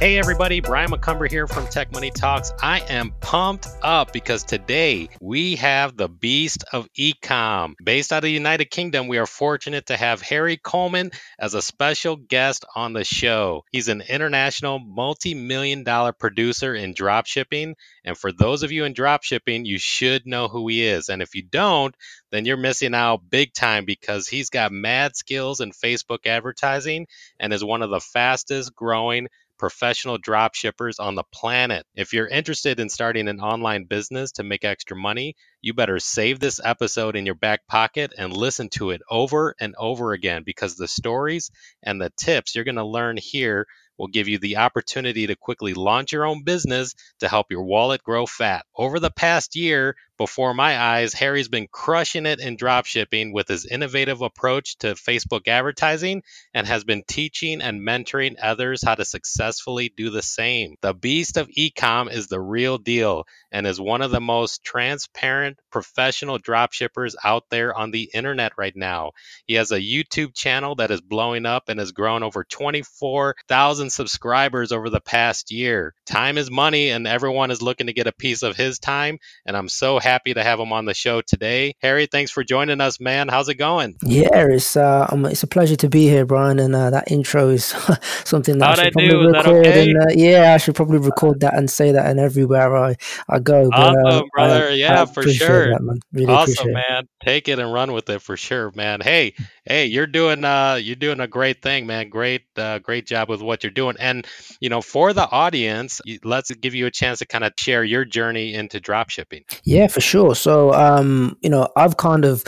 Hey everybody, Brian McCumber here from Tech Money Talks. I am pumped up because today we have the beast of ecom. Based out of the United Kingdom, we are fortunate to have Harry Coleman as a special guest on the show. He's an international multi-million dollar producer in dropshipping, and for those of you in dropshipping, you should know who he is. And if you don't, then you're missing out big time because he's got mad skills in Facebook advertising and is one of the fastest growing professional drop shippers on the planet. If you're interested in starting an online business to make extra money, you better save this episode in your back pocket and listen to it over and over again because the stories and the tips you're going to learn here will give you the opportunity to quickly launch your own business to help your wallet grow fat. Over the past year, before my eyes, Harry's been crushing it in dropshipping with his innovative approach to Facebook advertising and has been teaching and mentoring others how to successfully do the same. The beast of ecom is the real deal and is one of the most transparent professional dropshippers out there on the internet right now. He has a YouTube channel that is blowing up and has grown over 24,000 subscribers over the past year. Time is money and everyone is looking to get a piece of his time and I'm so happy to have him on the show today. Harry, thanks for joining us, man. How's it going? Yeah, it's uh, um, it's a pleasure to be here, Brian. And uh, that intro is something that How'd I I should probably do? Record. okay? And uh, yeah, I should probably record that and say that and everywhere I, I go. But, uh, brother. I, Yeah, I for sure. That, man. Really Awesome, appreciate it. man. Take it and run with it for sure, man. Hey, hey, you're doing uh you're doing a great thing, man. Great uh great job with what you're doing. And you know, for the audience, let's give you a chance to kind of share your journey into drop shipping. Yeah, for sure. So, um, you know, I've kind of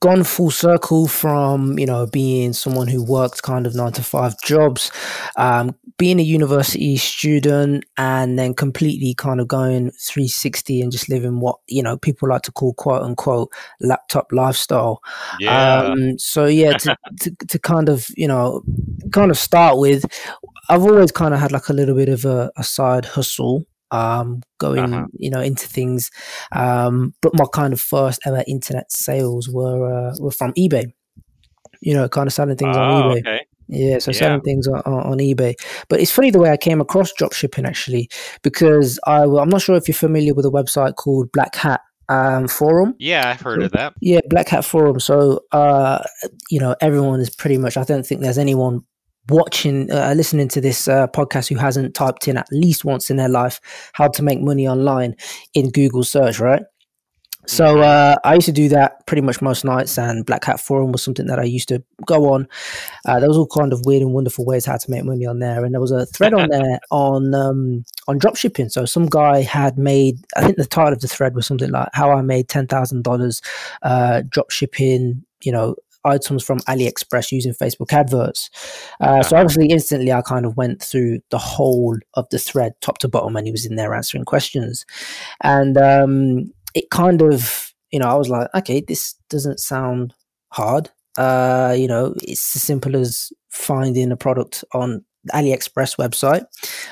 gone full circle from, you know, being someone who worked kind of nine to five jobs, um, being a university student, and then completely kind of going 360 and just living what, you know, people like to call quote unquote laptop lifestyle. Yeah. Um, so yeah, to, to, to kind of, you know, kind of start with, I've always kind of had like a little bit of a, a side hustle um going Uh-huh. you know into things um but my kind of first ever internet sales were uh, were from ebay you know kind of selling things on Oh, ebay okay. yeah so Yeah. selling things on, on on ebay but it's funny the way i came across dropshipping actually because i i'm not sure if you're familiar with a website called black hat um, forum Yeah, I've heard of that. yeah, Black Hat Forum. So, uh, you know, everyone is pretty much. I don't think there's anyone watching, uh, listening to this uh, podcast who hasn't typed in at least once in their life how to make money online in Google search, right? So uh, I used to do that pretty much most nights, and Black Hat Forum was something that I used to go on. Uh, there was all kind of weird and wonderful ways how to make money on there, and there was a thread on there on um, on dropshipping. So some guy had made, I think the title of the thread was something like "How I Made Ten Thousand Dollars uh, Dropshipping," you know, items from AliExpress using Facebook adverts. Uh, so Uh-huh. obviously, instantly, I kind of went through the whole of the thread, top to bottom, and he was in there answering questions, and um, it kind of, you know, I was like, okay, this doesn't sound hard. Uh, you know, it's as simple as finding a product on AliExpress website,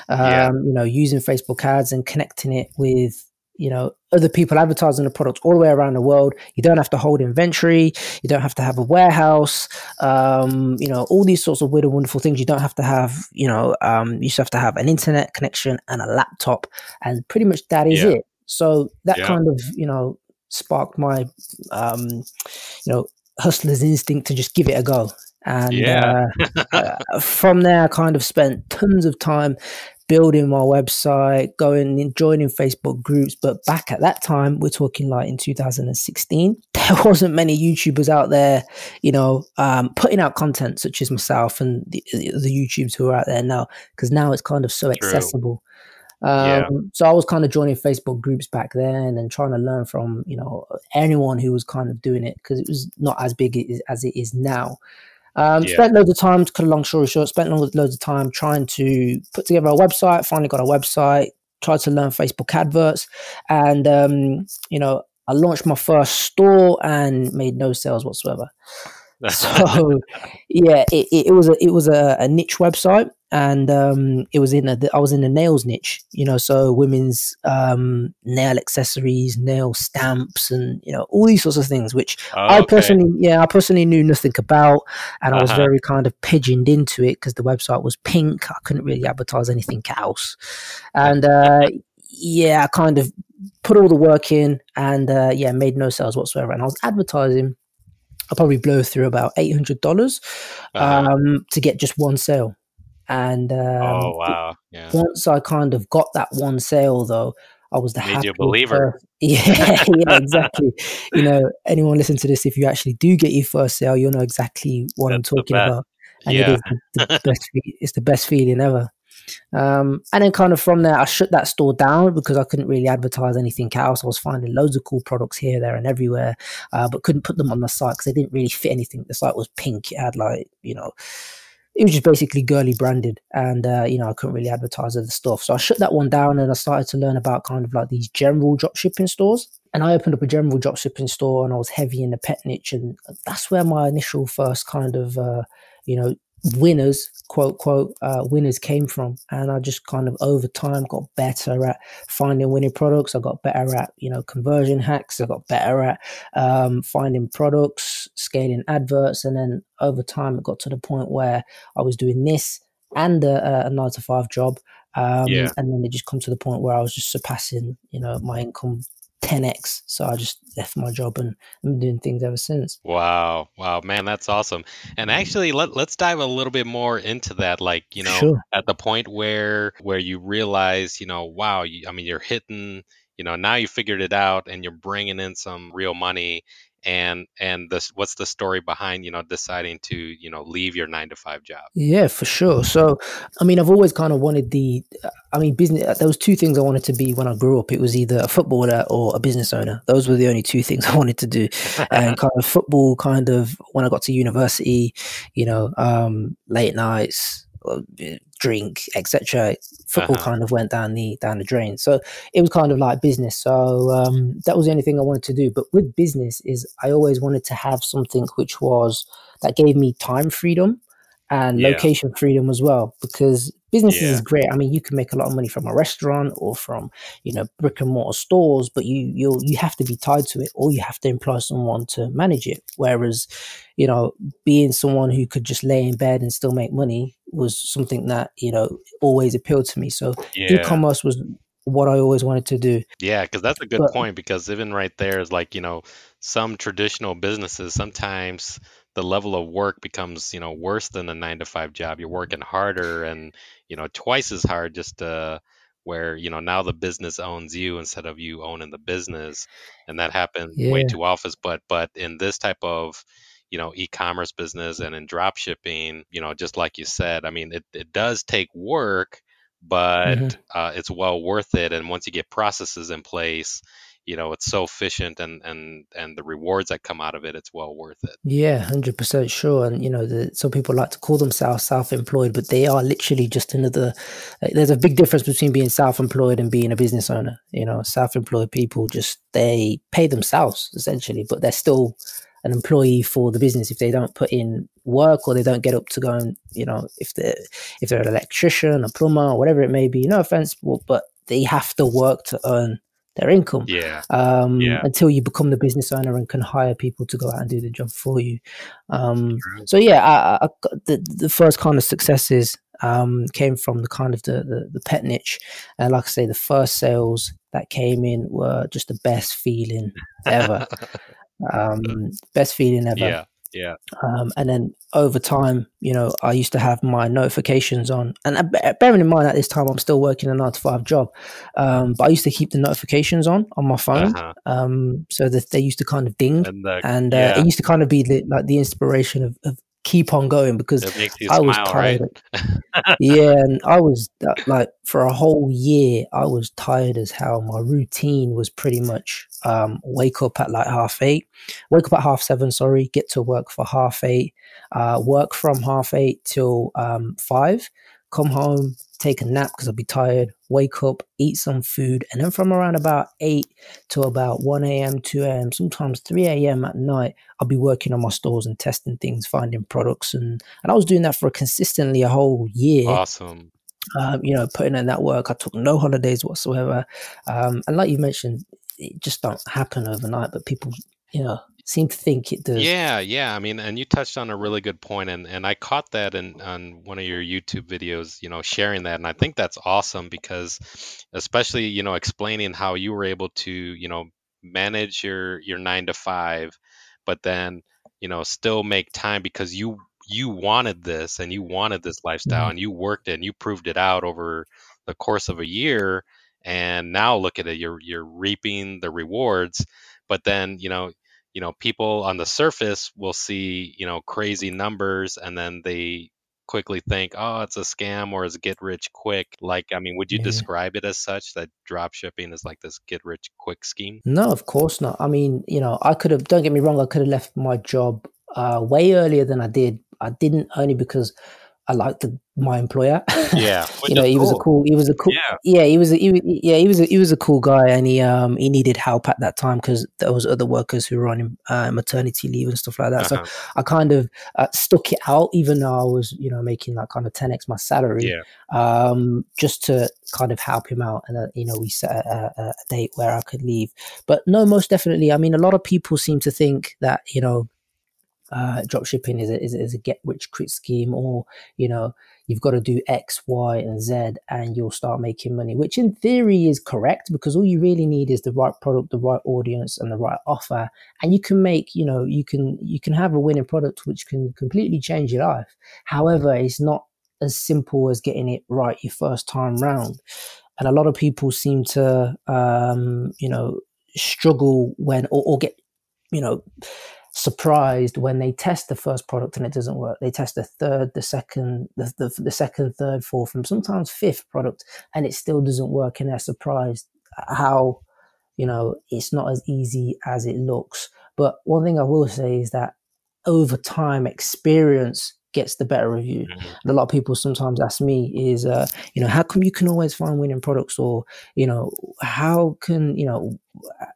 um, Yeah. you know, using Facebook ads and connecting it with, you know, other people advertising the product all the way around the world. You don't have to hold inventory. You don't have to have a warehouse. Um, you know, all these sorts of weird and wonderful things. You don't have to have, you know, um, you just have to have an internet connection and a laptop, and pretty much that is Yeah. it. So that Yeah. kind of, you know, sparked my, um, you know, hustler's instinct to just give it a go. And Yeah. uh, uh, from there, I kind of spent tons of time building my website, going and joining Facebook groups. But back at that time, we're talking like in 2016, there wasn't many YouTubers out there, you know, um, putting out content such as myself and the, the YouTubers who are out there now, because now it's kind of so True. accessible. Um, Yeah. So I was kind of joining Facebook groups back then and trying to learn from you know anyone who was kind of doing it because it was not as big as it is now. Um, Yeah. Spent loads of time, to cut a long story short, spent loads of time trying to put together a website. Finally got a website. Tried to learn Facebook adverts, and um, you know I launched my first store and made no sales whatsoever. so yeah, it, it, was a it was a, a niche website, and um, it was in a, I was in the nails niche, you know, so women's um, nail accessories, nail stamps, and you know all these sorts of things, which oh, I personally, yeah, I personally knew nothing about, and uh-huh. I was uh-huh. very kind of pigeoned into it because the website was pink. I couldn't really advertise anything else, and uh, yeah, I kind of put all the work in, and uh, yeah, made no sales whatsoever, and I was advertising I'll probably blow through about eight hundred dollars uh-huh. um, to get just one sale. And um, oh wow! Yeah. Once I kind of got that one sale, though, I was the Made you believer. Yeah, yeah, exactly. you know, anyone listen to this, if you actually do get your first sale, you'll know exactly what That's I'm talking about. And yeah. it is the, the best. It's the best feeling ever. Um, and then kind of from there, I shut that store down because I couldn't really advertise anything else. I was finding loads of cool products here, there, and everywhere, uh, but couldn't put them on the site because they didn't really fit anything. The site was pink. It had like, you know, it was just basically girly branded and uh, you know i couldn't really advertise other stuff so i shut that one down and i started to learn about kind of like these general drop shipping stores and i opened up a general drop shipping store and i was heavy in the pet niche and that's where my initial first kind of uh, you know winners, quote, quote, uh, winners came from. And I just kind of over time got better at finding winning products. I got better at, you know, conversion hacks. I got better at um, finding products, scaling adverts. And then over time, it got to the point where I was doing this and a, a nine to five job. Um, yeah. And then it just come to the point where I was just surpassing, you know, my income 10x. So I just left my job and I've been doing things ever since. Wow. Wow, man, that's awesome. And mm. actually let, let's dive a little bit more into that. Like, you know, sure. at the point where where you realize, you know, wow, you, I mean, you're hitting, you know, now you figured it out and you're bringing in some real money and and this what's the story behind you know deciding to you know leave your nine to five job? Yeah for sure. So i mean i've always kind of wanted the i mean business there was two things i wanted to be when i grew up. It was either a footballer or a business owner. Those were the only two things i wanted to do. And kind of football kind of when i got to university you know um late nights drink, etc. Football uh-huh. kind of went down the down the drain. So it was kind of like business. So um, that was the only thing I wanted to do. But with business, is I always wanted to have something which was that gave me time freedom and yeah. location freedom as well because business yeah. is great i mean you can make a lot of money from a restaurant or from you know brick and mortar stores but you you you have to be tied to it or you have to employ someone to manage it whereas you know being someone who could just lay in bed and still make money was something that you know always appealed to me so yeah. e-commerce was what i always wanted to do yeah because that's a good but, point because even right there is like you know some traditional businesses sometimes the level of work becomes you know worse than a nine to five job you're working harder and you know twice as hard just to where you know now the business owns you instead of you owning the business and that happens yeah. way too often but but in this type of you know e-commerce business and in drop shipping you know just like you said i mean it, it does take work but mm-hmm. uh, it's well worth it and once you get processes in place you know it's so efficient and and and the rewards that come out of it it's well worth it. Yeah 100% sure and you know the, some people like to call themselves self-employed but they are literally just another uh, there's a big difference between being self-employed and being a business owner you know self-employed people just they pay themselves essentially but they're still an employee for the business. If they don't put in work or they don't get up to go and you know if they're if they're an electrician a plumber whatever it may be no offense but they have to work to earn their income. Yeah. Um, yeah. Until you become the business owner and can hire people to go out and do the job for you. Um, so yeah, I, I, the the first kind of successes um, came from the kind of the, the, the pet niche, and like I say, the first sales that came in were just the best feeling ever. um, best feeling ever. Yeah. Yeah. Um, and then over time, you know, I used to have my notifications on, and uh, bearing in mind at this time I'm still working a nine to five job, um, but I used to keep the notifications on on my phone, uh-huh. um, so that they used to kind of ding, and, the, and uh, yeah. it used to kind of be the, like the inspiration of, of keep on going because I was tired. Right? yeah, and I was uh, like for a whole year, I was tired as hell. My routine was pretty much um, wake up at like half eight, wake up at half seven, sorry, get to work for half eight, uh, work from half eight till um, five, come home, take a nap because I'll be tired, wake up, eat some food, and then from around about 8 to about 1 a.m., 2 a.m., sometimes 3 a.m. at night, I'll be working on my stores and testing things, finding products. And, and I was doing that for consistently a whole year. Awesome. Um, you know, putting in that work. I took no holidays whatsoever. Um, and like you mentioned, it just don't happen overnight, but people, you know, seem to think it does. Yeah, yeah. I mean, and you touched on a really good point, and and I caught that in on one of your YouTube videos. You know, sharing that, and I think that's awesome because, especially you know, explaining how you were able to you know manage your your nine to five, but then you know still make time because you you wanted this and you wanted this lifestyle Mhm. and you worked it and you proved it out over the course of a year and now look at it you're you're reaping the rewards but then you know you know people on the surface will see you know crazy numbers and then they quickly think oh it's a scam or it's get rich quick like i mean would you Yeah. describe it as such that drop shipping is like this get rich quick scheme No, of course not. I mean, you know, I could have, don't get me wrong, I could have left my job uh, way earlier than I did. I didn't only because I liked the, my employer. yeah you know, he was a cool, he was a cool, yeah yeah, he was, a, he, yeah, he was, a, he was a cool guy, and he um he needed help at that time because there was other workers who were on uh, maternity leave and stuff like that. So uh-huh. I kind of uh, stuck it out, even though I was, you know, making like kind of ten x my salary, yeah um, just to kind of help him out. And uh, you know, we set a, a, a date where I could leave. But no, most definitely. I mean, a lot of people seem to think that you know, uh, drop shipping is a, is, is a get rich quick scheme, or you know, you've got to do X, Y, and Z, and you'll start making money. Which in theory is correct because all you really need is the right product, the right audience, and the right offer, and you can make you know you can you can have a winning product which can completely change your life. However, it's not as simple as getting it right your first time round. And a lot of people seem to, um, you know, struggle when or, or get, you know, surprised when they test the first product and it doesn't work. They test the third, the second, the, the, the second, third, fourth, and sometimes fifth product, and it still doesn't work. And they're surprised how, you know, it's not as easy as it looks. But one thing I will say is that over time, experience gets the better of you. And a lot of people sometimes ask me is, uh, you know, how come you can always find winning products, or you know, how can you know,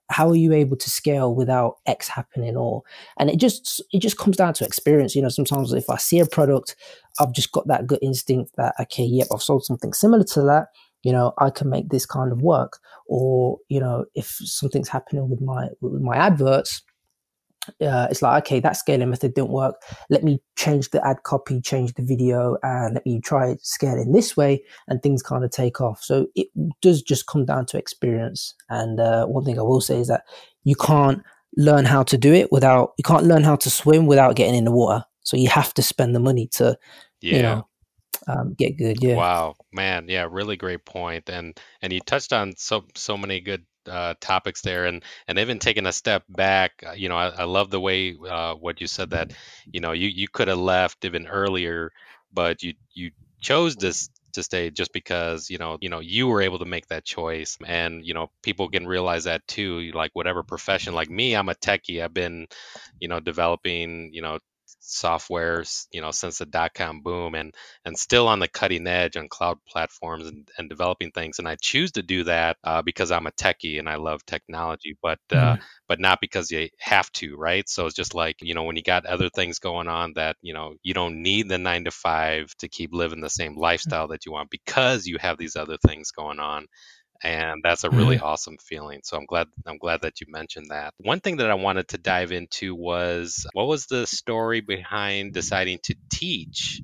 how are you able to scale without X happening, or and it just it just comes down to experience. You know, sometimes if I see a product, I've just got that good instinct that okay, yep, I've sold something similar to that. You know, I can make this kind of work, or you know, if something's happening with my with my adverts, uh, it's like okay that scaling method didn't work. Let me change the ad copy change the video and let me try scaling this way and things kind of take off. So it does just come down to experience. And uh, one thing i will say is that you can't learn how to do it without you can't learn how to swim without getting in the water. So you have to spend the money to yeah. you know um, get good yeah. Wow, man, yeah, really great point. And and you touched on so so many good uh, topics there, and and even taking a step back, uh, you know, I, I love the way uh, what you said that, you know, you you could have left even earlier, but you you chose this to stay just because you know you know you were able to make that choice and you know people can realize that too like whatever profession like me i'm a techie i've been you know developing you know softwares you know since the dot com boom and and still on the cutting edge on cloud platforms and, and developing things and i choose to do that uh, because i'm a techie and i love technology but uh, Mhm. but not because you have to right so it's just like you know when you got other things going on that you know you don't need the nine to five to keep living the same lifestyle that you want because you have these other things going on and that's a really awesome feeling so i'm glad i'm glad that you mentioned that one thing that i wanted to dive into was what was the story behind deciding to teach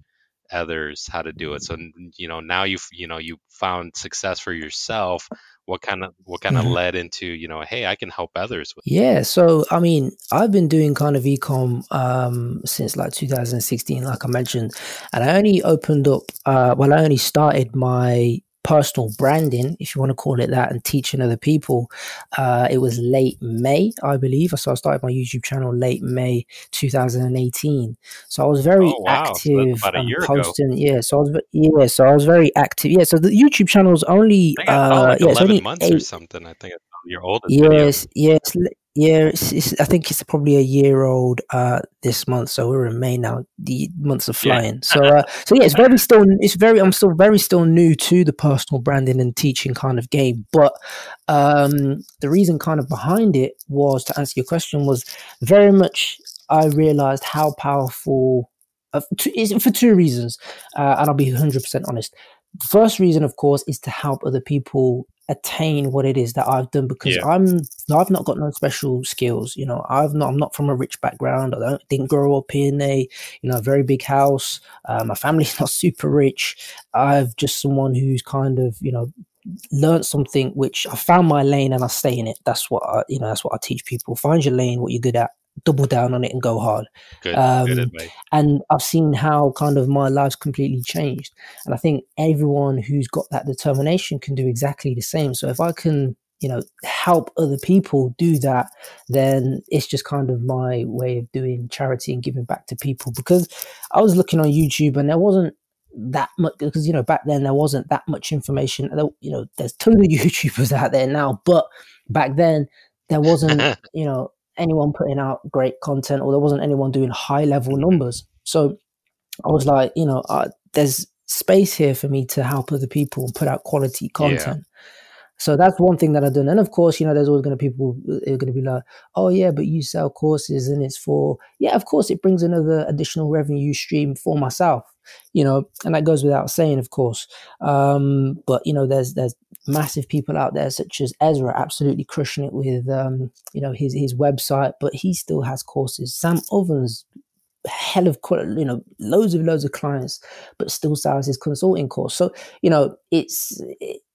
others how to do it so you know now you've you know you found success for yourself what kind of what kind of Mhm. led into you know hey i can help others with Yeah, so I mean, I've been doing kind of ecom um, since like 2016, like I mentioned, and I only opened up. Uh, well, I only started my personal branding, if you want to call it that, and teaching other people. Uh, it was late May, I believe. So I started my YouTube channel late May 2018. So I was very Oh, wow. So active about a and year ago. posting. Yeah, so I was yeah, so I was very active. Yeah, so the YouTube channel is only i think i uh, yeah, it's 11 only months or something i think your oldest video Yes, yes, l- Yeah, it's, it's, I think it's probably a year old uh, this month, so we're in May now. The months are Yeah. flying. So, uh, so yeah, it's very still. It's very. I'm still very still new to the personal branding and teaching kind of game. But um, the reason kind of behind it was to answer your question was very much. I realized how powerful. Uh, two, for two reasons, uh, and I'll be 100 percent honest. The first reason, of course, is to help other people attain what it is that I've done because Yeah. I'm I've not got no special skills. You know, I've not I'm not from a rich background. I don't, didn't grow up in a you know a very big house. Uh, my family's not super rich. I've just someone who's kind of you know learned something which I found my lane and I stay in it. That's what I you know that's what I teach people. Find your lane, what you're good at, double down on it and go hard Good, good um, advice. and I've seen how kind of my life's completely changed. And I think everyone who's got that determination can do exactly the same. So if I can, you know, help other people do that, then it's just kind of my way of doing charity and giving back to people. Because I was looking on YouTube and there wasn't that much because you know back then there wasn't that much information you know there's tons of youtubers out there now but back then there wasn't you know anyone putting out great content or there wasn't anyone doing high level numbers. So i was like you know uh, there's space here for me to help other people and put out quality content. So that's one thing that I've done. And of course, you know, there's always going to be people who are going to be like, oh, yeah, but you sell courses and it's for, yeah, of course, it brings another additional revenue stream for myself, you know, and that goes without saying, of course. Um, but, you know, there's, there's massive people out there such as Ezra absolutely crushing it with, um, you know, his, his website, but he still has courses. Sam Ovens, hell of you know loads of loads of clients but still sells his consulting course so you know it's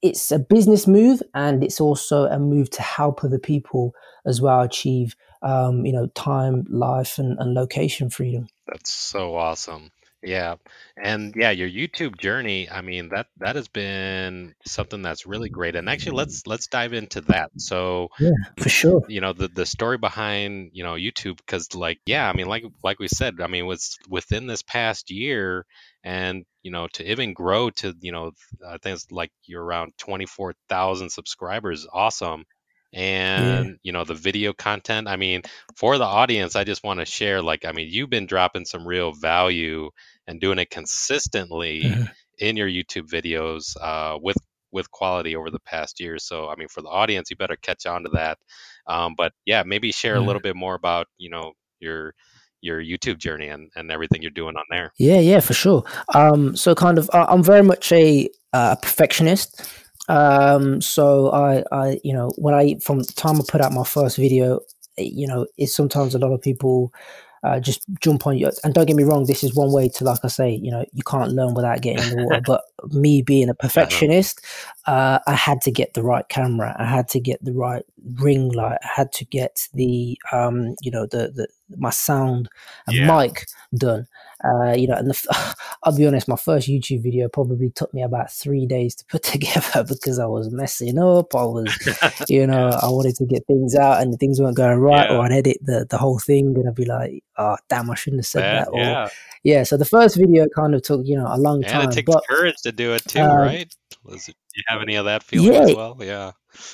it's a business move and it's also a move to help other people as well achieve um you know time life and, and location freedom That's so awesome. Yeah. And yeah, your YouTube journey, I mean, that that has been something that's really great. And actually let's let's dive into that. So, yeah for sure you know, the the story behind, you know, YouTube cuz like yeah, I mean, like like we said, I mean, was within this past year and, you know, to even grow to, you know, I think it's like you're around 24,000 subscribers, awesome. yeah And, you know, the video content, I mean, for the audience, I just want to share like, I mean, you've been dropping some real value and doing it consistently Mhm. in your YouTube videos uh, with with quality over the past year. So, I mean, for the audience, you better catch on to that. Um, but yeah, maybe share a Mhm. little bit more about, you know, your your YouTube journey and, and everything you're doing on there. Yeah, yeah, for sure. Um, so kind of, I- I'm very much a uh, perfectionist. Um, so I, I, you know, when I from the time I put out my first video, eh, you know, it's sometimes a lot of people uh, just jump on you. And don't get me wrong, this is one way to, like I say, you know, you can't learn without getting in the water. But me being a perfectionist, uh, I had to get the right camera. I had to get the right ring light. I had to get the, um, you know, the the my sound and Yeah. mic done. Uh, you know, and the, I'll be honest, my first YouTube video probably took me about three days to put together because I was messing up. I was, you know, I wanted to get things out and things weren't going right, Yeah. or I'd edit the, the whole thing and I'd be like, oh, damn, I shouldn't have said That- that. Or, yeah. yeah, so the first video kind of took, you know, a long And time. it takes But courage to do it too, um, right? It, do you have any of that feeling Yeah. as well? Yeah.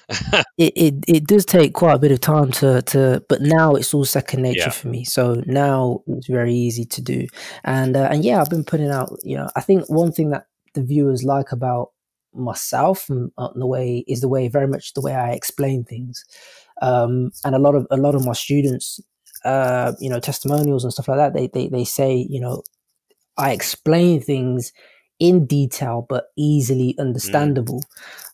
it, it it does take quite a bit of time to to but now it's all second nature Yeah. for me so now it's very easy to do and uh, and yeah i've been putting out you know i think one thing that the viewers like about myself and uh, the way is the way very much the way i explain things um and a lot of a lot of my students uh you know testimonials and stuff like that they they, they say you know i explain things in detail but easily mm. understandable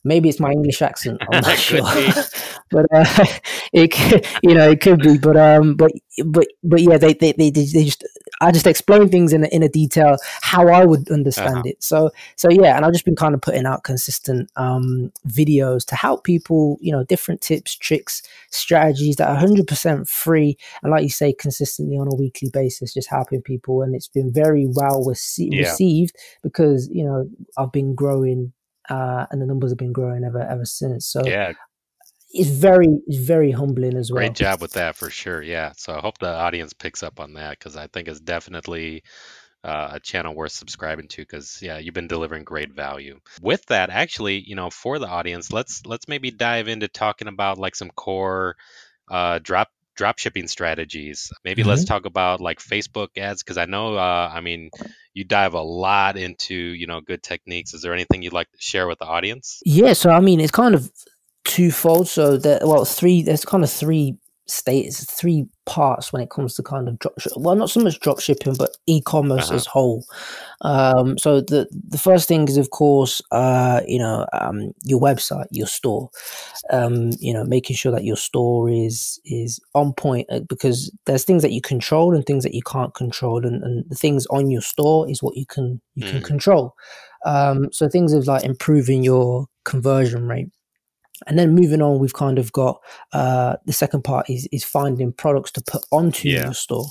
maybe it's my english accent i'm not sure but uh, it could, you know it could be but um but but but yeah they they they, they just I just explain things in a, in a detail how I would understand Uh-huh. it. So so yeah, and I've just been kind of putting out consistent um, videos to help people, you know, different tips, tricks, strategies that are hundred percent free, and like you say, consistently on a weekly basis, just helping people, and it's been very well rece- Yeah. received because you know I've been growing. Uh, and the numbers have been growing ever ever since. So Yeah. it's very it's very humbling as well. Great job with that for sure. Yeah. So I hope the audience picks up on that because I think it's definitely uh, a channel worth subscribing to because yeah, you've been delivering great value. With that, actually, you know, for the audience, let's let's maybe dive into talking about like some core uh, drop drop shipping strategies. Maybe mm-hmm. let's talk about like Facebook ads because I know, uh, I mean, you dive a lot into you know good techniques. Is there anything you'd like to share with the audience? Yeah, so I mean, it's kind of twofold. So that well, three. There's kind of three states, three parts when it comes to kind of drop. Well, not so much drop shipping, but e-commerce uh-huh. as whole. Um, so the the first thing is, of course, uh, you know, um, your website, your store. Um, you know, making sure that your store is is on point uh, because there's things that you control and things that you can't control, and, and the things on your store is what you can you mm. can control. Um, so things of like improving your conversion rate and then moving on, we've kind of got uh, the second part is is finding products to put onto yeah. your store.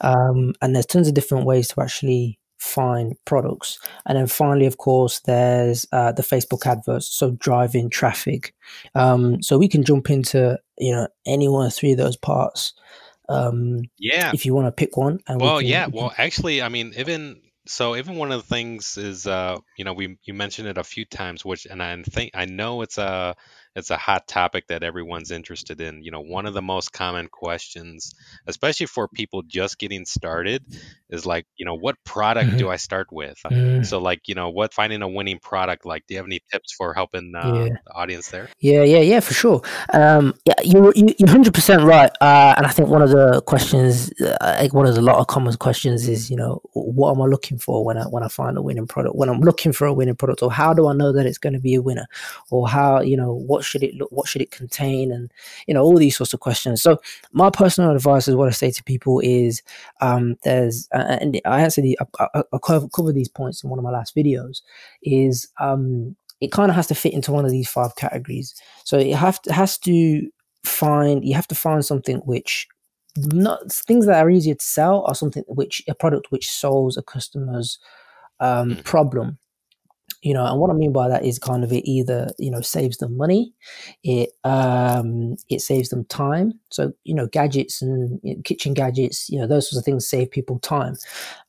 Um, and there's tons of different ways to actually find products. And then finally, of course, there's uh, the Facebook adverts, so driving traffic. Um, so we can jump into you know any one of three of those parts. Um, yeah, if you want to pick one. well, we can, yeah. We. Well, actually, I mean, even so even one of the things is uh you know we you mentioned it a few times which and i think i know it's a it's a hot topic that everyone's interested in you know one of the most common questions especially for people just getting started is like you know what product mm-hmm. do i start with mm-hmm. so like you know what finding a winning product like do you have any tips for helping uh, yeah. the audience there yeah yeah yeah for sure um yeah you're, you're 100% right uh, and i think one of the questions uh, one of the lot of common questions is you know what am i looking looking for when I when I find a winning product, when I'm looking for a winning product, or how do I know that it's going to be a winner, or how you know what should it look, what should it contain, and you know all these sorts of questions. So my personal advice is what I say to people is um, there's uh, and I answer the I, I, I cover, cover these points in one of my last videos is um, it kind of has to fit into one of these five categories. So it have to, has to find you have to find something which not things that are easier to sell are something which a product which solves a customer's um, mm. problem you know and what i mean by that is kind of it either you know saves them money it um it saves them time. So you know gadgets and you know, kitchen gadgets you know those sorts of things save people time.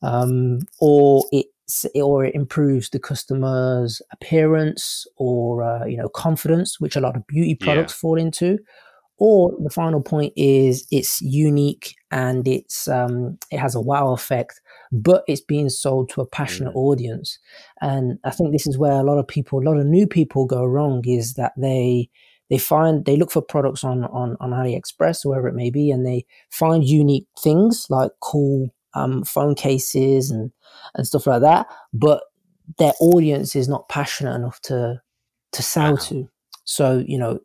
Um or it or it improves the customer's appearance or uh, you know confidence which a lot of beauty products yeah. fall into or the final point is it's unique and it's um, it has a wow effect, but it's being sold to a passionate mm. audience. And I think this is where a lot of people, a lot of new people go wrong is that they they find they look for products on on on AliExpress or wherever it may be, and they find unique things like cool um, phone cases and and stuff like that, but their audience is not passionate enough to to sell uh-huh. to. So, you know,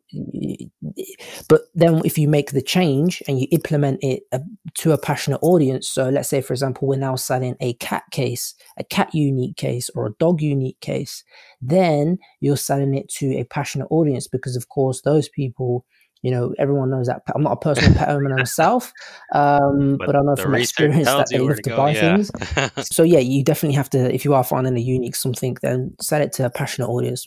but then if you make the change and you implement it uh, to a passionate audience, so let's say, for example, we're now selling a cat case, a cat unique case, or a dog unique case, then you're selling it to a passionate audience because, of course, those people you know, everyone knows that I'm not a personal pet owner myself, um, but, but, I know from experience that they love to, to buy yeah. things. so yeah, you definitely have to, if you are finding a unique something, then sell it to a passionate audience.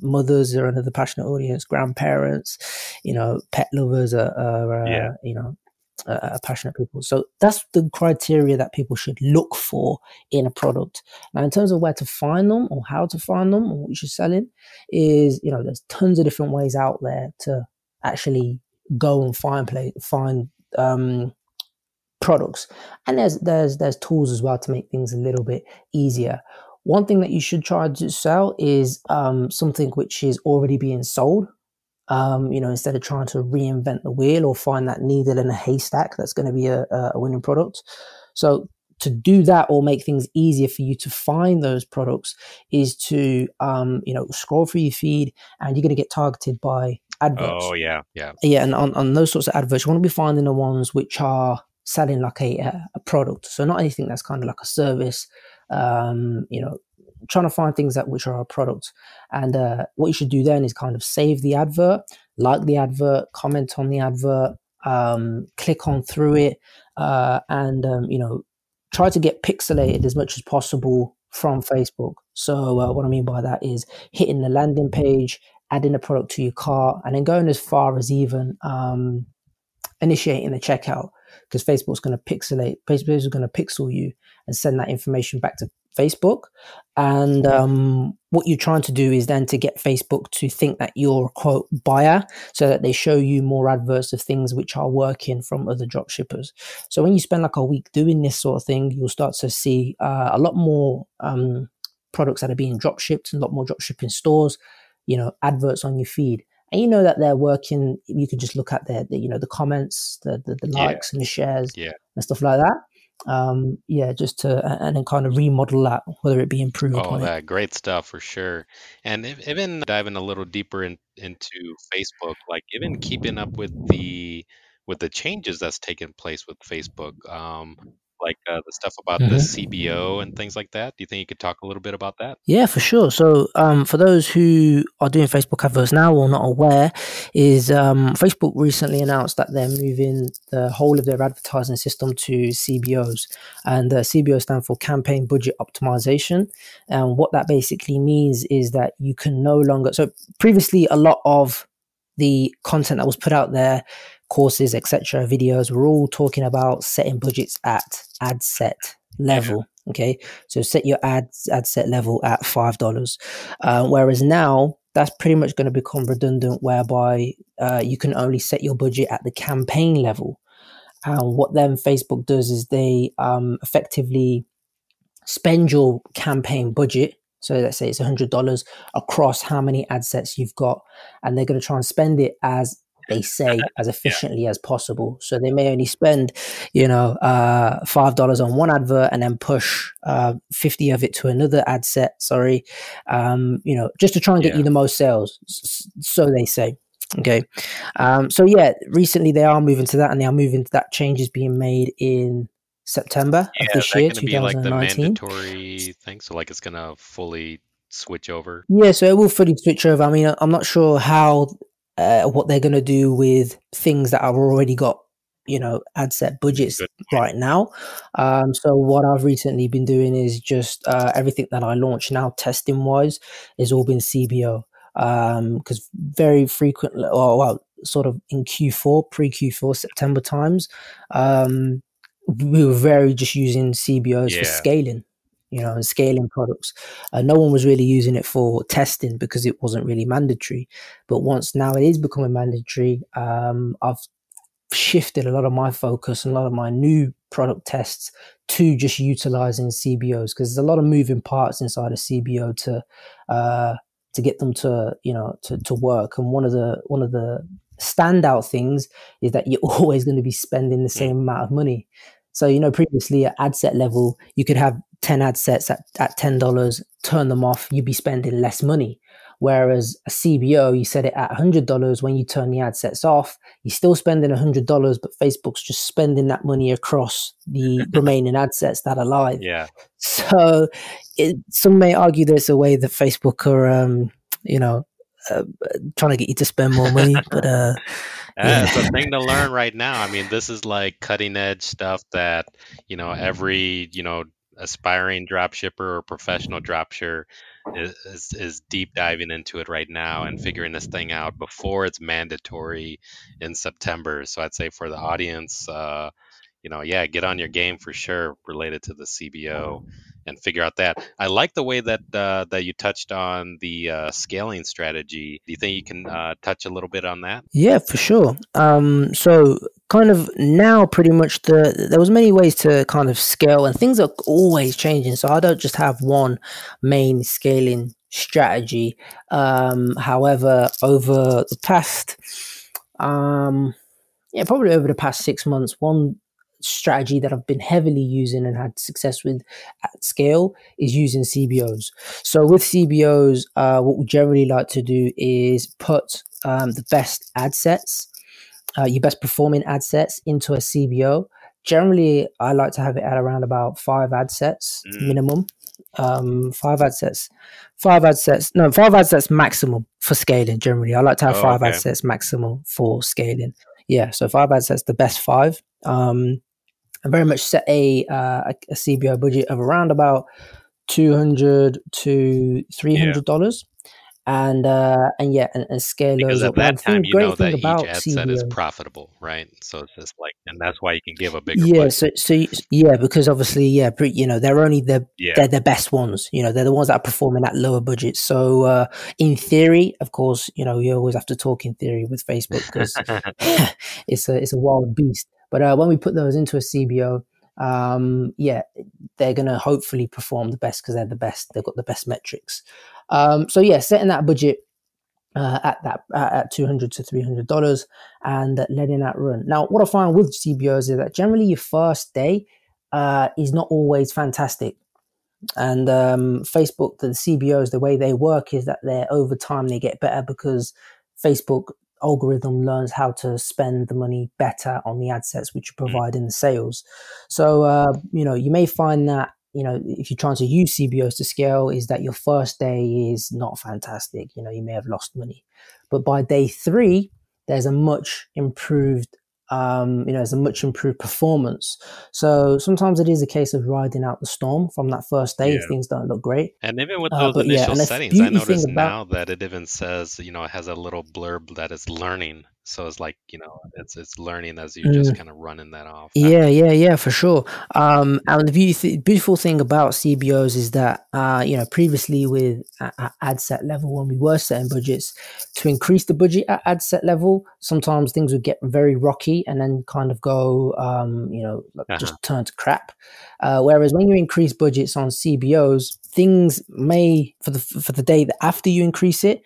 Mothers are another passionate audience, grandparents, you know, pet lovers are, are uh, yeah. you know, uh, passionate people. So that's the criteria that people should look for in a product. Now, in terms of where to find them or how to find them or what you're selling, is you know there's tons of different ways out there to actually go and find play find um, products. And there's there's there's tools as well to make things a little bit easier. One thing that you should try to sell is um, something which is already being sold. Um, you know, instead of trying to reinvent the wheel or find that needle in a haystack, that's going to be a, a winning product. So to do that or make things easier for you to find those products is to um, you know scroll through your feed and you're going to get targeted by adverts. Oh yeah, yeah, yeah. And on, on those sorts of adverts, you want to be finding the ones which are selling like a a product. So not anything that's kind of like a service. Um, you know, trying to find things that which are a product. And uh, what you should do then is kind of save the advert, like the advert, comment on the advert, um, click on through it, uh, and um, you know, try to get pixelated as much as possible from Facebook. So uh, what I mean by that is hitting the landing page adding a product to your cart, and then going as far as even um, initiating the checkout. because Facebook's going to pixelate, Facebook is going to pixel you and send that information back to Facebook. And um, what you're trying to do is then to get Facebook to think that you're a quote buyer so that they show you more adverts of things which are working from other drop shippers. So when you spend like a week doing this sort of thing, you'll start to see uh, a lot more um, products that are being drop shipped, and a lot more drop shipping stores, you know, adverts on your feed. And you know that they're working. You can just look at their, the, you know, the comments, the the, the likes yeah. and the shares, yeah. and stuff like that um, yeah, just to and then kind of remodel that, whether it be improved. Oh, that it. great stuff for sure. And if, even diving a little deeper in, into Facebook, like even keeping up with the with the changes that's taken place with Facebook. Um, like uh, the stuff about mm-hmm. the CBO and things like that. Do you think you could talk a little bit about that? Yeah, for sure. So, um, for those who are doing Facebook adverts now or not aware, is um, Facebook recently announced that they're moving the whole of their advertising system to CBOs, and the CBO stand for Campaign Budget Optimization. And what that basically means is that you can no longer. So previously, a lot of the content that was put out there courses, etc., videos, we're all talking about setting budgets at ad set level. Okay, so set your ads ad set level at five dollars. Uh, whereas now that's pretty much going to become redundant, whereby uh, you can only set your budget at the campaign level. And what then Facebook does is they um, effectively spend your campaign budget. So let's say it's $100 across how many ad sets you've got, and they're going to try and spend it as they say as efficiently yeah. as possible. So they may only spend, you know, uh, five dollars on one advert and then push uh, fifty of it to another ad set. Sorry, um, you know, just to try and get yeah. you the most sales. So they say. Okay, um, so yeah, recently they are moving to that, and they are moving to that. Changes being made in September yeah, of this year, 2019. Be like the mandatory thing, so like it's gonna fully switch over. Yeah, so it will fully switch over. I mean, I'm not sure how uh, what they're going to do with things that have already got you know ad set budgets Good. right now um, so what i've recently been doing is just uh, everything that i launch now testing wise is all been cbo because um, very frequently or well sort of in q4 pre q4 september times um, we were very just using cbos yeah. for scaling you know, and scaling products. Uh, no one was really using it for testing because it wasn't really mandatory. But once now it is becoming mandatory, um, I've shifted a lot of my focus and a lot of my new product tests to just utilizing CBOs because there's a lot of moving parts inside a CBO to uh, to get them to you know to, to work. And one of the one of the standout things is that you're always going to be spending the same amount of money. So, you know, previously at ad set level, you could have 10 ad sets at, at $10, turn them off, you'd be spending less money. Whereas a CBO, you set it at $100 when you turn the ad sets off, you're still spending $100, but Facebook's just spending that money across the remaining ad sets that are live. Yeah. So it, some may argue there's a way that Facebook are, um, you know, uh, trying to get you to spend more money, but uh, yeah, it's a thing to learn right now. I mean, this is like cutting edge stuff that you know every you know aspiring dropshipper or professional dropshipper is, is, is deep diving into it right now and figuring this thing out before it's mandatory in September. So I'd say for the audience, uh, you know, yeah, get on your game for sure related to the CBO and figure out that. I like the way that uh, that you touched on the uh, scaling strategy. Do you think you can uh, touch a little bit on that? Yeah, for sure. Um, so kind of now pretty much the there was many ways to kind of scale and things are always changing so i don't just have one main scaling strategy um however over the past um yeah probably over the past six months one strategy that I've been heavily using and had success with at scale is using CBOs. So with CBOs, uh, what we generally like to do is put um, the best ad sets, uh, your best performing ad sets into a CBO. Generally, I like to have it at around about five ad sets mm. minimum. Um, five ad sets, five ad sets, no, five ad sets maximum for scaling. Generally, I like to have oh, five okay. ad sets maximum for scaling. Yeah, so five ad sets, the best five. Um, I very much set a uh, a CBO budget of around about two hundred to three hundred dollars, yeah. and uh, and yeah, and, and scale because those at up. That time you great know that each about ad set is profitable, right? So it's just like, and that's why you can give a bigger Yeah, budget. so so yeah, because obviously, yeah, you know, they're only the Yeah, they're the best ones. You know, they're the ones that are performing at lower budgets. So uh, in theory, of course, you know, you always have to talk in theory with Facebook because it's a it's a wild beast. But uh, when we put those into a CBO, um, yeah, they're gonna hopefully perform the best because they're the best. They've got the best metrics. Um, so yeah, setting that budget uh, at that at two hundred to three hundred dollars and letting that run. Now, what I find with CBOs is that generally your first day uh, is not always fantastic. And um, Facebook, the CBOs, the way they work is that they're over time they get better because Facebook algorithm learns how to spend the money better on the ad sets which you Mm. provide in the sales. So uh, you know you may find that you know if you're trying to use CBOs to scale, is that your first day is not fantastic. You know you may have lost money, but by day three, there's a much improved um, you know, there's a much improved performance. So sometimes it is a case of riding out the storm from that first day yeah. if things don't look great. And even with Uh, those but yeah, initial and the settings, I beauty thing notice about now that it even says, you know, it has a little blurb that is learning. So it's like, you know, it's it's learning as you're just Mm, kind of running that off. Yeah, yeah, yeah, for sure. Um, and the beauty, beautiful thing about CBOs is that, uh, you know, previously with ad set level, when we were setting budgets, to increase the budget at ad set level, sometimes things would get very rocky and then kind of go, um, you know, like uh-huh. just turn to crap. Uh, whereas when you increase budgets on CBOs, things may for the for the day that after you increase it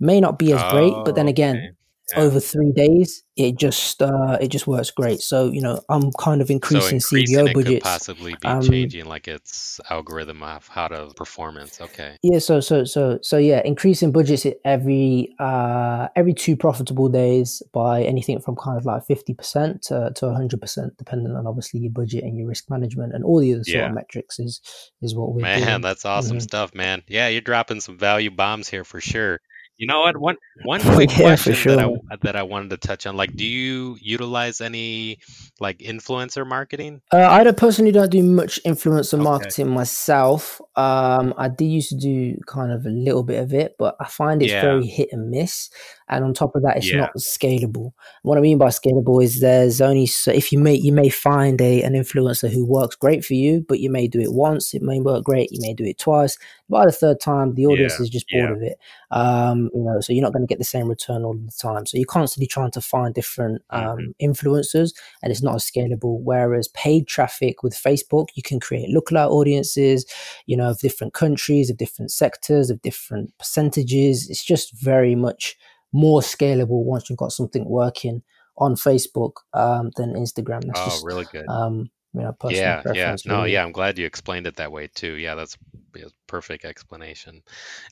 may not be as great, but then Oh, again, okay. Yeah. over three days, it just uh, it just works great. So you know, I'm kind of So increasing increasing CBO it could budgets. possibly be Um, changing like its algorithm of how to performance. Okay. yeah, so so so so yeah, increasing budgets every uh every two profitable days by anything from kind of like fifty percent to to hundred percent, depending on obviously your budget and your risk management and all the other sort Yeah. of metrics is is what we're Man, doing. that's awesome hmm stuff, man. Yeah, you're dropping some value bombs here for sure. You know what? One one quick yeah, question sure. that I that I wanted to touch on. Like, do you utilize any like influencer marketing? Uh, I don't personally don't do much influencer Okay. marketing myself. Um, I did used to do kind of a little bit of it, but I find it's Yeah. very hit and miss. And on top of that, it's Yeah. not scalable. What I mean by scalable is there's only so if you may you may find a an influencer who works great for you, but you may do it once, it may work great, you may do it twice. By the third time, the audience Yeah. is just bored Yeah. of it. Um, you know, so you're not going to get the same return all the time. So you're constantly trying to find different um, influencers and it's not as scalable. Whereas paid traffic with Facebook, you can create lookalike audiences, you know, of different countries, of different sectors, of different percentages. It's just very much more scalable once you've got something working on Facebook um, than Instagram. That's Oh, just really good. um, you know personal Yeah, yeah. No, really. yeah, I'm glad you explained it that way too. Yeah, that's a perfect explanation.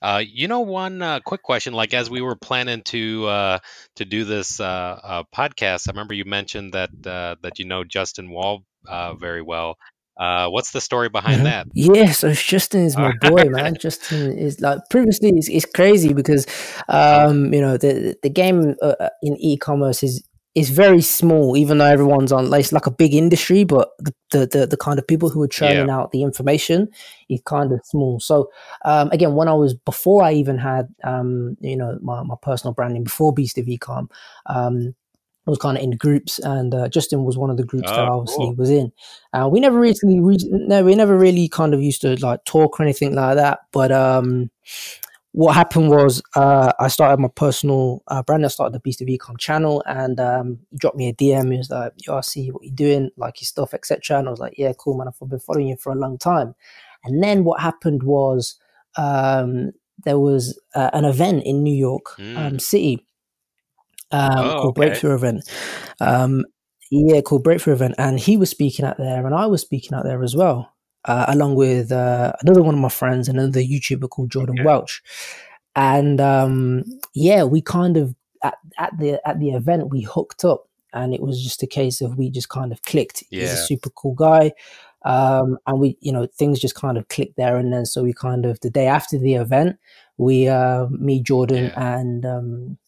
Uh, you know, one uh, quick question, like as we were planning to uh, to do this uh, uh, podcast, I remember you mentioned that uh, that you know Justin Woll uh, very well. Uh, what's the story behind that? Yeah, so Justin is my boy, man. Justin is like previously it's, it's crazy because um, you know the the game uh, uh, in e-commerce is is very small, even though everyone's on. Like, it's like a big industry, but the, the the the kind of people who are Yeah. out the information is kind of small. So um, again, when I was before I even had um, you know my, my personal branding before Beast of Ecom, um, I was kind of in groups, and uh, Justin was one of the groups that I Oh, obviously cool. was in. Uh, we never really, re- no, we never really kind of used to like talk or anything like that. But um, what happened was uh, I started my personal uh, brand. I started the Beast of Ecom channel, and um, he dropped me a DM. He was like, "Yo, I see what you're doing, like your stuff, etc." And I was like, "Yeah, cool, man. I've been following you for a long time." And then what happened was um, there was uh, an event in New York Mm. um, City um, Oh, called okay. Breakthrough Event. Um, yeah, called Breakthrough Event, and he was speaking out there, and I was speaking out there as well, uh, along with uh, another one of my friends, another YouTuber called Jordan Okay. Welch. And um, yeah, we kind of at, at the at the event we hooked up, and it was just a case of we just kind of clicked. He's a super cool guy. Um, and we, you know, things just kind of clicked there and then. So we kind of the day after the event, we, uh, me, Jordan, Yeah. and um,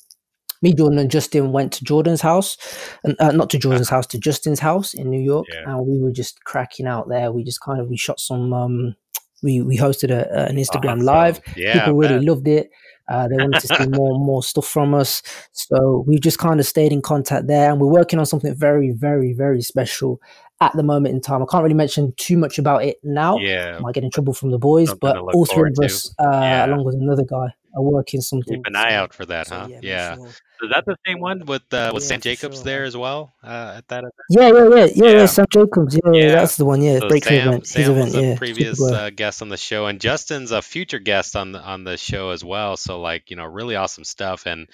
me, Jordan, and Justin went to Jordan's house, and uh, not to Jordan's house, to Justin's house in New York, Yeah. and we were just cracking out there. We just kind of we shot some. Um, we we hosted a, an Instagram live. Yeah, People really loved it. Uh, they wanted to see more and more stuff from us. So we've just kind of stayed in contact there, and we're working on something very, very, very special at the moment in time. I can't really mention too much about it now. Yeah. I might get in trouble from the boys, Something but all three of us, uh, Yeah. along with another guy, are working something. Keep an eye out for that, so huh? yeah, Yeah. sure- Is that the same one with uh, with Yeah, Sam Jacobs sure, there as well? Uh, at that event? Yeah, yeah, yeah, yeah, Yeah. yeah. Sam Jacobs, yeah, Yeah. that's the one. Yeah, So breakthrough Sam, event, his event. was a Yeah, previous uh, guest on the show, and Justin's a future guest on the on the show as well. So like you know, really awesome stuff. And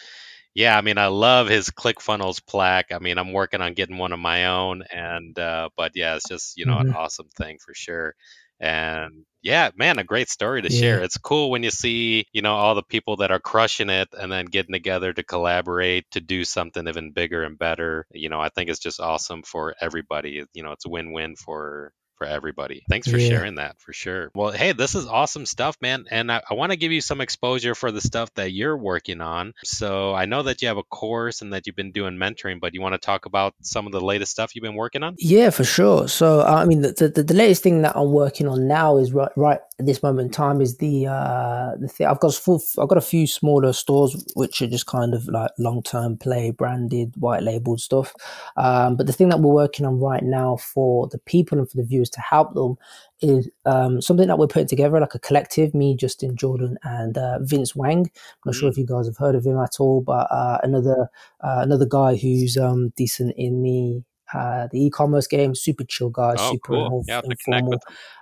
yeah, I mean, I love his ClickFunnels plaque. I mean, I'm working on getting one of my own, and uh, but yeah, it's just you know an Mhm. awesome thing for sure. And yeah, man, a great story to share. It's cool when you see, you know, all the people that are crushing it and then getting together to collaborate to do something even bigger and better. You know, I think it's just awesome for everybody. You know, it's a win-win for for everybody. Thanks for Yeah. sharing that for sure. Well, hey, this is awesome stuff, man. And I, I want to give you some exposure for the stuff that you're working on. So I know that you have a course and that you've been doing mentoring, but you want to talk about some of the latest stuff you've been working on? Yeah, for sure. So, I mean, the, the the latest thing that I'm working on now is right right at this moment in time is the uh the thing I've got full I've got a few smaller stores which are just kind of like long term play branded white labeled stuff. Um, but the thing that we're working on right now for the people and for the viewers to help them is um something that we're putting together like a collective. Me, Justin Jordan, and uh, Vince Wang. I'm not sure if you guys have heard of him at all, but uh, another uh, another guy who's um decent in the uh, the e-commerce game, super chill guys, Oh, super cool. Yeah, I have to connect informal,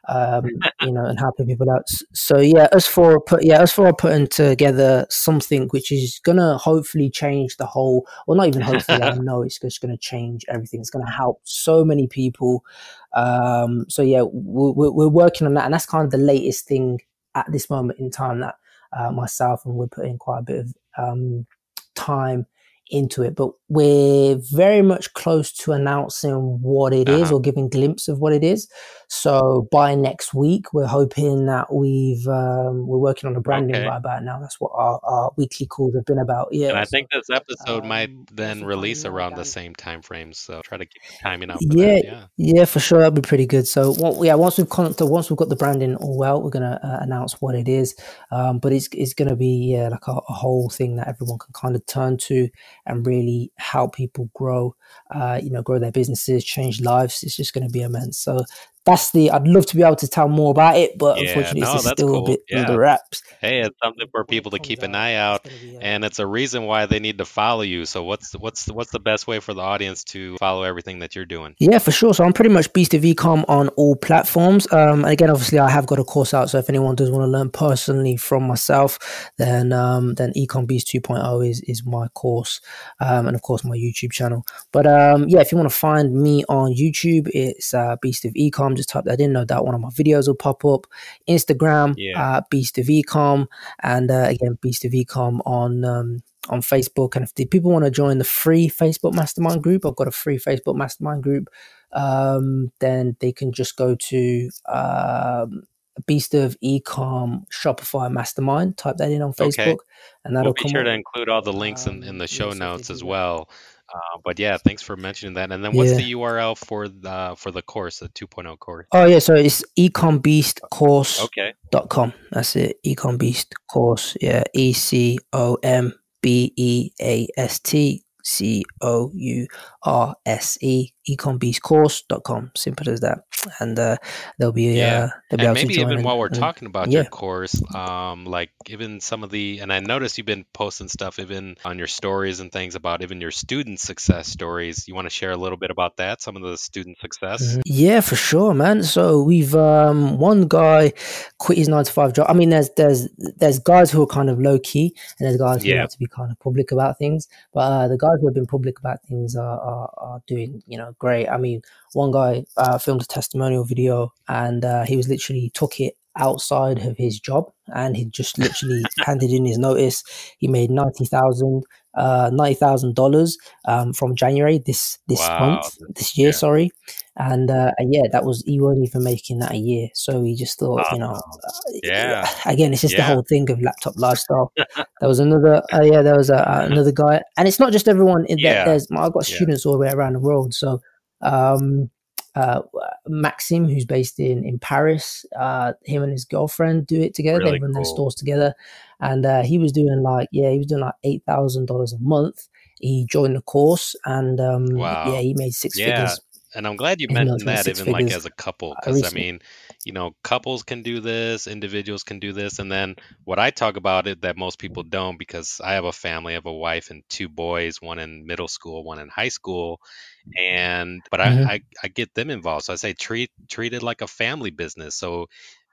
um, you know, and helping people out. So yeah, as for put yeah, as for putting together something which is gonna hopefully change the whole, well, not even hopefully, I know it's just gonna change everything. It's gonna help so many people. Um, so yeah, we're, we're we're working on that, and that's kind of the latest thing at this moment in time that uh, myself and we're putting quite a bit of um, time into it, but we're very much close to announcing what it is Uh-huh. or giving glimpse of what it is. So by next week, we're hoping that we've um, we're working on the branding Okay. right about now. That's what our, our weekly calls have been about. Yeah, And I so, think this episode might um, then release around the same time frame. So try to keep timing out Yeah, that. Yeah. yeah, for sure, that'd be pretty good. So, well, yeah, once we've con- once we've got the branding all well, we're gonna uh, announce what it is. Um, but it's it's gonna be yeah, like a, a whole thing that everyone can kind of turn to and really help people grow. Uh, you know, grow their businesses, change lives. It's just gonna be immense. So that's the. I'd love to be able to tell more about it, but Yeah, unfortunately, no, it's still cool. a bit Yeah. under wraps. Hey, it's something for people to keep an eye out. gonna be, and it's a reason why they need to follow you. So what's what's what's the best way for the audience to follow everything that you're doing? Yeah, for sure. So I'm pretty much Beast of Ecom on all platforms. Um, and again, obviously, I have got a course out. So if anyone does want to learn personally from myself, then um, then Ecom Beast 2.0 is is my course, um, and of course my YouTube channel. But um, yeah, if you want to find me on YouTube, it's uh, Beast of Ecom. Just type that in. No doubt one of my videos will pop up. Instagram, Yeah. uh, Beast of Ecom, and uh, again Beast of Ecom on. Um, on Facebook, and if the people want to join the free Facebook Mastermind group, I've got a free Facebook Mastermind group um, then they can just go to um, Beast of Ecom Shopify Mastermind. Type that in on Okay. Facebook, and that'll We'll be come sure up. to include all the links in, in Um, the show so notes as that. well. Uh, but yeah, thanks for mentioning that. And then what's Yeah. the URL for the for the course, the 2.0 course? Oh yeah, so it's ecombeastcourse.com. Okay. That's it. Ecom Beast Course. Yeah, E C O M B E A S T C O U R S E. Ecombeastcourse.com. Simple as that. And uh, they'll be Yeah. uh, they'll be And maybe even and- while we're and- talking about yeah. your course, um, like even some of the, and I noticed you've been posting stuff even on your stories and things about even your student success stories. You want to share a little bit about that? Some of the student success? Mhm. Yeah, for sure, man. So we've um one guy quit his nine to five job. I mean, there's there's there's guys who are kind of low key, and there's guys who Yeah. like to be kind of public about things. But uh, the guys who have been public about things are, are are doing you know great. I mean, one guy uh, filmed a testimonial video, and uh, he was literally took it outside of his job, and he just literally handed in his notice. He made ninety thousand. Uh, ninety thousand dollars um, from January this this Wow. month this year. Yeah. Sorry, and uh, yeah, that was he wasn't even making that a year. So he just thought, you know, uh, Yeah. Again, it's just the whole thing of laptop lifestyle. there was another, uh, yeah, there was a, uh, another guy, and it's not just everyone. In Yeah. there's I've got Yeah. students all the way around the world. So, um, uh, Maxim, who's based in in Paris. Uh, him and his girlfriend do it together. Really they run their stores together, and uh, he was doing like yeah, he was doing like eight thousand dollars a month. He joined the course, and um, Wow. yeah, he made six Yeah, figures. And I'm glad you mentioned that, even like as a couple, because I mean, you know, couples can do this, individuals can do this, and then what I talk about it that most people don't, because I have a family, I have a wife and two boys, one in middle school, one in high school, and but I Mhm. I, I get them involved, so I say treat treat it like a family business. So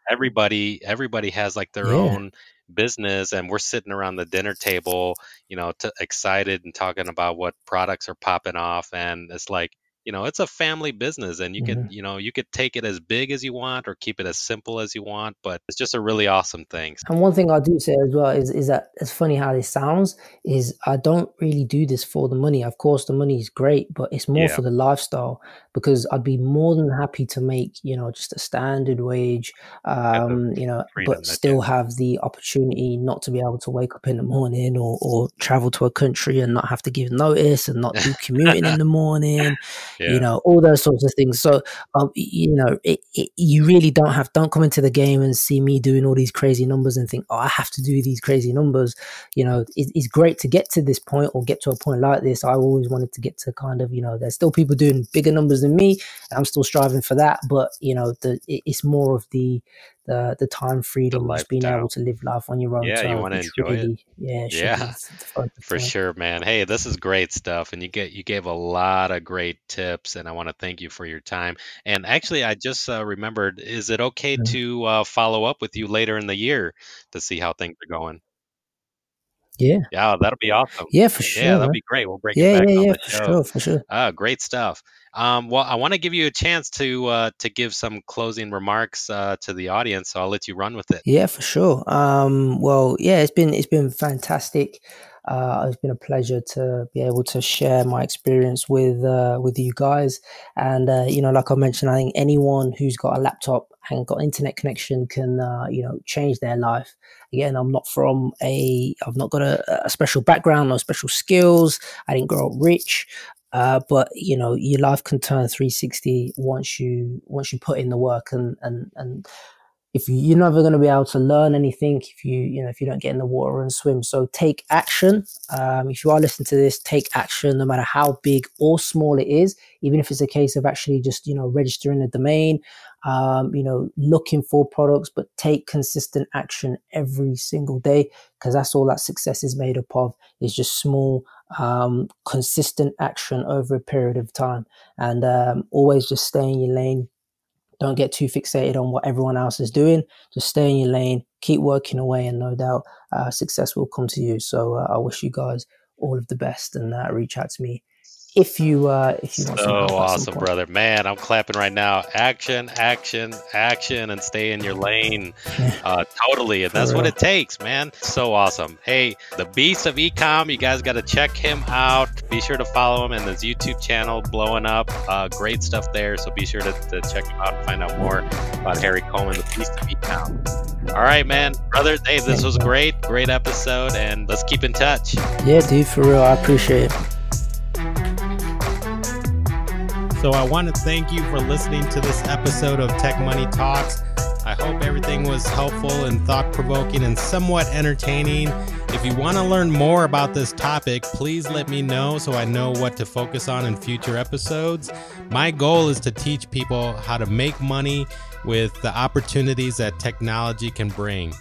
everybody everybody has like their Yeah. own business and we're sitting around the dinner table you know t- excited and talking about what products are popping off and it's like you know it's a family business and you Mhm. could you know you could take it as big as you want or keep it as simple as you want but it's just a really awesome thing And one thing I do say as well is is that it's funny how this sounds is I don't really do this for the money. Of course, the money is great, but it's more yeah for the lifestyle because I'd be more than happy to make you know just a standard wage, um, you know, but still have the opportunity not to be able to wake up in the morning or or travel to a country and not have to give notice and not do commuting in the morning you know all those sorts of things. So um, you know it, it, you really don't have don't come into the game and see me doing all these crazy numbers and think oh i have to do these crazy numbers. You know it, it's great to get to this point or get to a point like this. I always wanted to get to kind of you know there's still people doing bigger numbers than me and i'm still striving for that but you know the it, it's more of the the the time the freedom just being able to live life on your own yeah you want to enjoy it yeah yeah the the For sure, man. Hey, this is great stuff, and you get you gave a lot of great tips, and I want to thank you for your time. And actually, I just uh, remembered: is it okay Mhm. to uh, follow up with you later in the year to see how things are going? Yeah Yeah, that'll be awesome. yeah for sure. Yeah, that'll man be great. We'll bring you yeah back yeah on yeah the for show. sure for sure Ah, great stuff. Um, well, I want to give you a chance to uh, to give some closing remarks uh, to the audience, so I'll let you run with it. Yeah, for sure. Um, well, yeah, it's been it's been fantastic. Uh, it's been a pleasure to be able to share my experience with uh, with you guys. And uh, you know, like I mentioned, I think anyone who's got a laptop and got internet connection can uh, you know change their life. Again, I'm not from a I've not got a, a special background, no special skills. I didn't grow up rich. Uh, but you know, your life can turn 360 once you once you put in the work and and and if you, you're never going to be able to learn anything if you you know if you don't get in the water and swim so take action um, if you are listening to this take action no matter how big or small it is even if it's a case of actually just you know registering a domain um, you know looking for products but take consistent action every single day because that's all that success is made up of is just small um, consistent action over a period of time and um, always just stay in your lane don't get too fixated on what everyone else is doing. Just stay in your lane, keep working away, and no doubt uh, success will come to you. So uh, I wish you guys all of the best, and uh, reach out to me if you uh, if you want So some awesome, brother. Man, I'm clapping right now. Action, action, action, and stay in your lane. Uh, totally. And that's what it takes, man. So awesome. Hey, the Beast of Ecom, you guys got to check him out. Be sure to follow him and his YouTube channel blowing up. Uh, great stuff there. So be sure to, to check him out and find out more about Harry Coleman, the Beast of Ecom. All right, man. Brother, hey, this was great. Great episode. And let's keep in touch. Yeah, dude, for real, I appreciate it. So I want to thank you for listening to this episode of Tech Money Talks. I hope everything was helpful and thought provoking and somewhat entertaining. If you want to learn more about this topic, please let me know so I know what to focus on in future episodes. My goal is to teach people how to make money with the opportunities that technology can bring.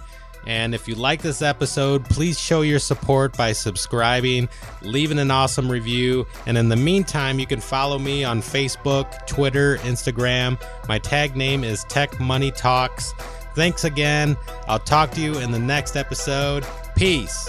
And if you like this episode, please show your support by subscribing, leaving an awesome review. And in the meantime, you can follow me on Facebook, Twitter, Instagram. My tag name is Tech Money Talks. Thanks again. I'll talk to you in the next episode. Peace.